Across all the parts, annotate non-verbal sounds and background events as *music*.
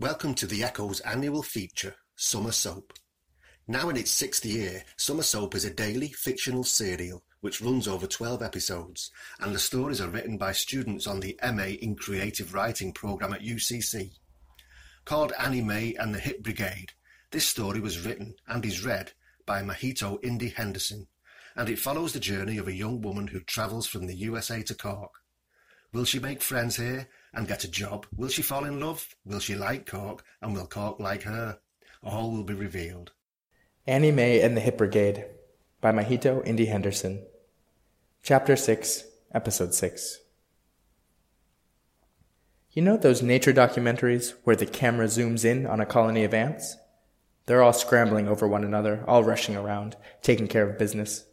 Welcome to the Echo's annual feature, Summer Soap. Now in its sixth year, Summer Soap is a daily fictional serial which runs over 12 episodes, and the stories are written by students on the MA in Creative Writing program at UCC. Called Annie Mae and the Hit Brigade, this story was written and is read by Mahito Indy Henderson, and it follows the journey of a young woman who travels from the USA to Cork. Will she make friends here and get a job? Will she fall in love? Will she like Cork? And will Cork like her? All will be revealed. Annie May and the Hit Brigade by Mahito Indy Henderson. Chapter 6, Episode 6. You know those nature documentaries where the camera zooms in on a colony of ants? They're all scrambling over one another, all rushing around, taking care of business.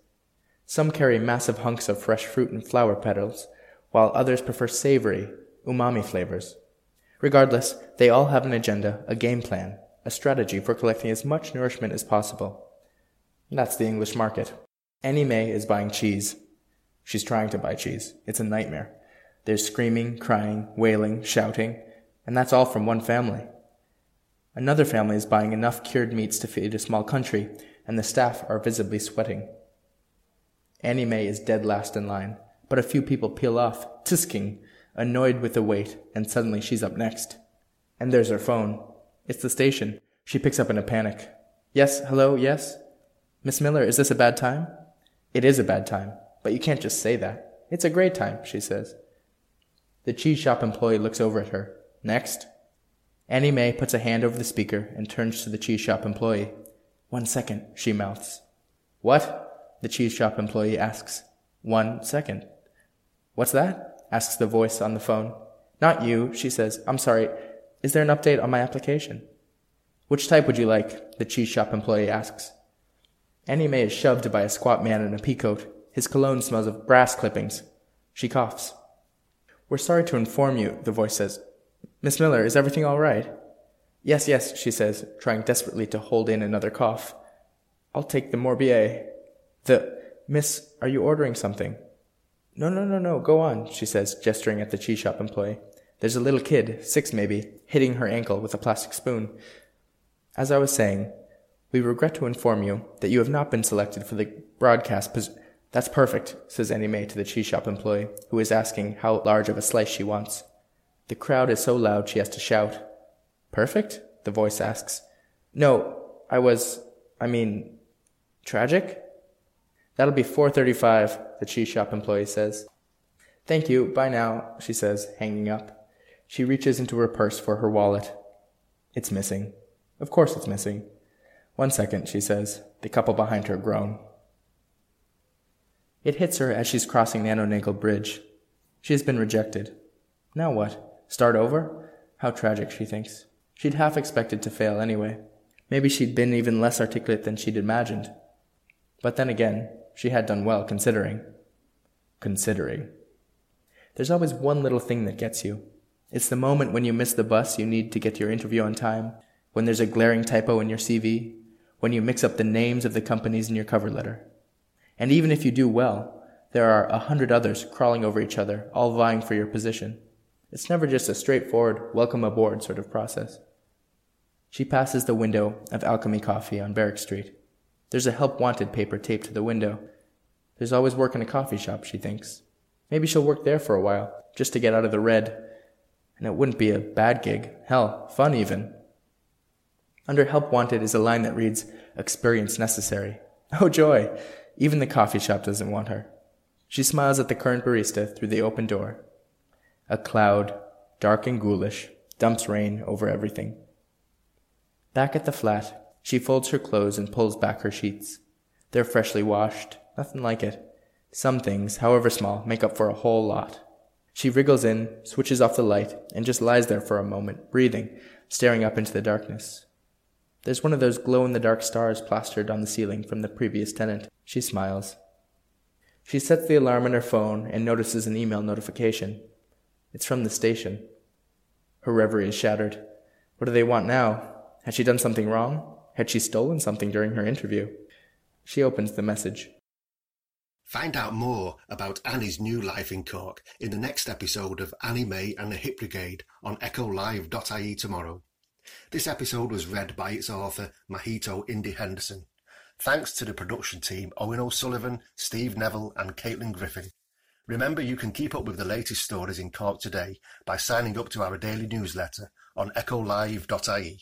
Some carry massive hunks of fresh fruit and flower petals, while others prefer savory, umami flavors. Regardless, they all have an agenda, a game plan, a strategy for collecting as much nourishment as possible. That's the English market. Annie Mae is buying cheese. She's trying to buy cheese. It's a nightmare. There's screaming, crying, wailing, shouting, and that's all from one family. Another family is buying enough cured meats to feed a small country, and the staff are visibly sweating. Annie Mae is dead last in line, but a few people peel off, tisking, annoyed with the wait, and suddenly she's up next. And there's her phone. It's the station. She picks up in a panic. Yes, hello, yes? Miss Miller, is this a bad time? It is a bad time, but you can't just say that. It's a great time, she says. The cheese shop employee looks over at her. Next. Annie Mae puts a hand over the speaker and turns to the cheese shop employee. One second, she mouths. What? The cheese shop employee asks. One second. What's that? Asks the voice on the phone. Not you, she says. I'm sorry. Is there an update on my application? Which type would you like? The cheese shop employee asks. Annie Mae is shoved by a squat man in a peacoat. His cologne smells of brass clippings. She coughs. We're sorry to inform you, the voice says. Miss Miller, is everything all right? Yes, yes, she says, trying desperately to hold in another cough. I'll take the Morbier. The, Miss, are you ordering something? No, no, no, no, go on, she says, gesturing at the cheese shop employee. There's a little kid, six maybe, hitting her ankle with a plastic spoon. As I was saying, we regret to inform you that you have not been selected for the broadcast pos- That's perfect, says Annie Mae to the cheese shop employee, who is asking how large of a slice she wants. The crowd is so loud she has to shout. Perfect? The voice asks. No, I was, I mean, tragic? That'll be 435, the cheese shop employee says. Thank you, bye now, she says, hanging up. She reaches into her purse for her wallet. It's missing. Of course it's missing. One second, she says. The couple behind her groan. It hits her as she's crossing Nano Nagle Bridge. She has been rejected. Now what? Start over? How tragic, she thinks. She'd half expected to fail anyway. Maybe she'd been even less articulate than she'd imagined. But then again, she had done well considering. Considering. There's always one little thing that gets you. It's the moment when you miss the bus you need to get to your interview on time, when there's a glaring typo in your CV, when you mix up the names of the companies in your cover letter. And even if you do well, there are a hundred others crawling over each other, all vying for your position. It's never just a straightforward, welcome aboard sort of process. She passes the window of Alchemy Coffee on Barrack Street. There's a help wanted paper taped to the window. There's always work in a coffee shop, she thinks. Maybe she'll work there for a while, just to get out of the red. And it wouldn't be a bad gig. Hell, fun even. Under Help Wanted is a line that reads, Experience necessary. *laughs* Oh joy! Even the coffee shop doesn't want her. She smiles at the current barista through the open door. A cloud, dark and ghoulish, dumps rain over everything. Back at the flat, she folds her clothes and pulls back her sheets. They're freshly washed, nothing like it. Some things, however small, make up for a whole lot. She wriggles in, switches off the light, and just lies there for a moment, breathing, staring up into the darkness. There's one of those glow in the dark stars plastered on the ceiling from the previous tenant. She smiles. She sets the alarm on her phone and notices an email notification. It's from the station. Her reverie is shattered. What do they want now? Has she done something wrong? Had she stolen something during her interview? She opens the message. Find out more about Annie's new life in Cork in the next episode of Annie May and the Hit Brigade on echolive.ie tomorrow. This episode was read by its author, Mahito Indy Henderson. Thanks to the production team Owen O'Sullivan, Steve Neville, and Caitlin Griffin. Remember, you can keep up with the latest stories in Cork today by signing up to our daily newsletter on echolive.ie.